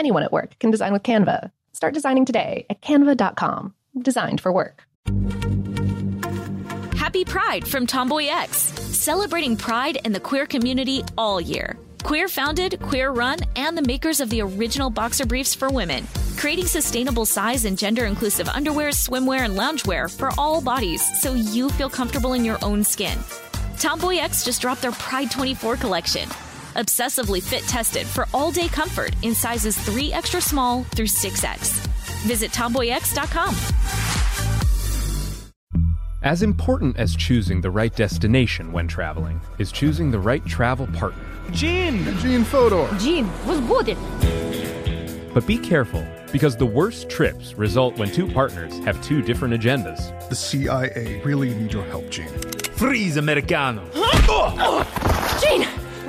Anyone at work can design with Canva. Start designing today at canva.com. Designed for work. Happy Pride from Tomboy X, celebrating pride and the queer community all year. Queer founded, queer run, and the makers of the original boxer briefs for women, creating sustainable size and gender inclusive underwear, swimwear, and loungewear for all bodies so you feel comfortable in your own skin. Tomboy X just dropped their Pride 24 collection. Obsessively fit tested for all day comfort in sizes 3 extra small through 6X. Visit tomboyx.com. As important as choosing the right destination when traveling is choosing the right travel partner. Gene! Gene Fodor! Gene, was good. But be careful, because the worst trips result when two partners have two different agendas. The CIA really need your help, Gene. Freeze, Americano! Huh? Oh! Gene!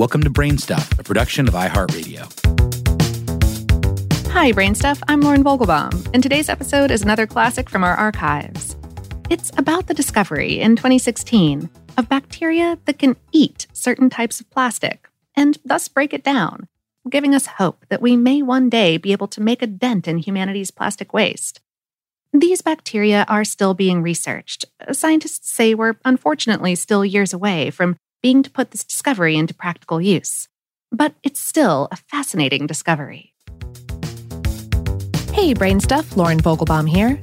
Welcome to Brainstuff, a production of iHeartRadio. Hi, Brainstuff. I'm Lauren Vogelbaum, and today's episode is another classic from our archives. It's about the discovery in 2016 of bacteria that can eat certain types of plastic and thus break it down, giving us hope that we may one day be able to make a dent in humanity's plastic waste. These bacteria are still being researched. Scientists say we're unfortunately still years away from being to put this discovery into practical use. But it's still a fascinating discovery. Hey, Brain Stuff, Lauren Vogelbaum here.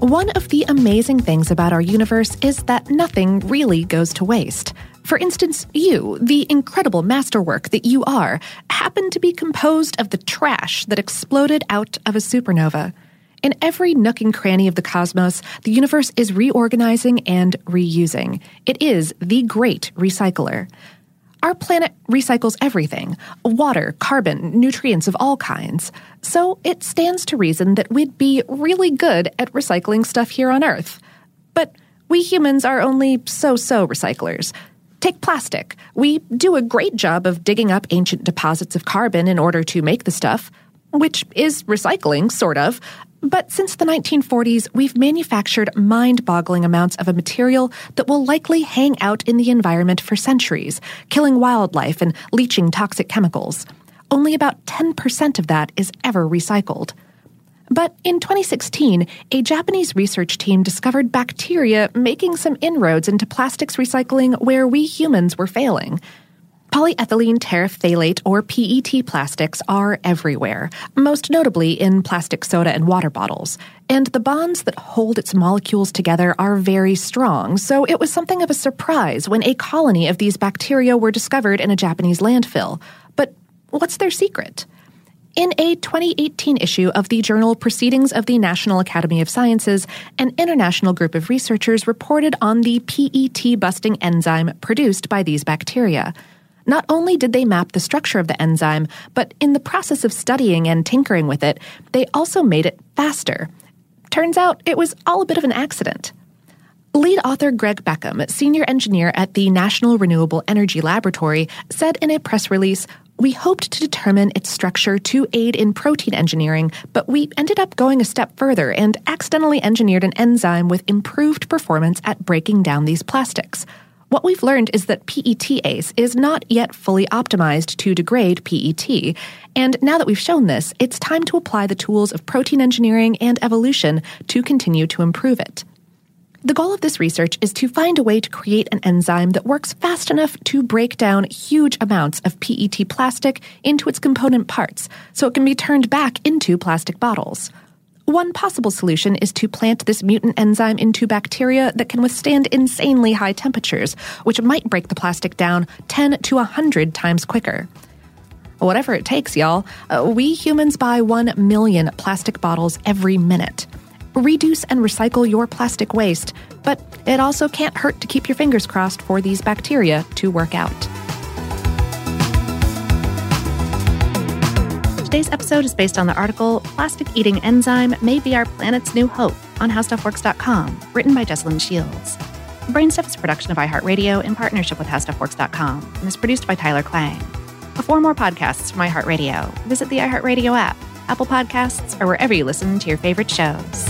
One of the amazing things about our universe is that nothing really goes to waste. For instance, you, the incredible masterwork that you are, happen to be composed of the trash that exploded out of a supernova. In every nook and cranny of the cosmos, the universe is reorganizing and reusing. It is the great recycler. Our planet recycles everything water, carbon, nutrients of all kinds. So it stands to reason that we'd be really good at recycling stuff here on Earth. But we humans are only so so recyclers. Take plastic. We do a great job of digging up ancient deposits of carbon in order to make the stuff, which is recycling, sort of. But since the 1940s, we've manufactured mind boggling amounts of a material that will likely hang out in the environment for centuries, killing wildlife and leaching toxic chemicals. Only about 10% of that is ever recycled. But in 2016, a Japanese research team discovered bacteria making some inroads into plastics recycling where we humans were failing. Polyethylene terephthalate, or PET plastics, are everywhere, most notably in plastic soda and water bottles. And the bonds that hold its molecules together are very strong, so it was something of a surprise when a colony of these bacteria were discovered in a Japanese landfill. But what's their secret? In a 2018 issue of the journal Proceedings of the National Academy of Sciences, an international group of researchers reported on the PET busting enzyme produced by these bacteria. Not only did they map the structure of the enzyme, but in the process of studying and tinkering with it, they also made it faster. Turns out it was all a bit of an accident. Lead author Greg Beckham, senior engineer at the National Renewable Energy Laboratory, said in a press release We hoped to determine its structure to aid in protein engineering, but we ended up going a step further and accidentally engineered an enzyme with improved performance at breaking down these plastics. What we've learned is that PETase is not yet fully optimized to degrade PET, and now that we've shown this, it's time to apply the tools of protein engineering and evolution to continue to improve it. The goal of this research is to find a way to create an enzyme that works fast enough to break down huge amounts of PET plastic into its component parts so it can be turned back into plastic bottles. One possible solution is to plant this mutant enzyme into bacteria that can withstand insanely high temperatures, which might break the plastic down 10 to 100 times quicker. Whatever it takes, y'all, uh, we humans buy 1 million plastic bottles every minute reduce and recycle your plastic waste, but it also can't hurt to keep your fingers crossed for these bacteria to work out. Today's episode is based on the article Plastic Eating Enzyme May Be Our Planet's New Hope on HowStuffWorks.com, written by Jesslyn Shields. Brainstuff is a production of iHeartRadio in partnership with HowStuffWorks.com and is produced by Tyler Klang. For more podcasts from iHeartRadio, visit the iHeartRadio app, Apple Podcasts, or wherever you listen to your favorite shows.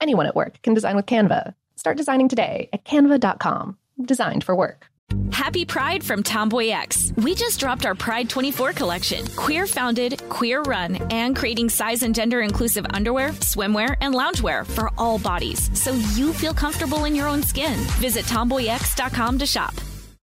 Anyone at work can design with Canva. Start designing today at canva.com. Designed for work. Happy Pride from Tomboy X. We just dropped our Pride 24 collection. Queer founded, queer run, and creating size and gender inclusive underwear, swimwear, and loungewear for all bodies so you feel comfortable in your own skin. Visit tomboyx.com to shop.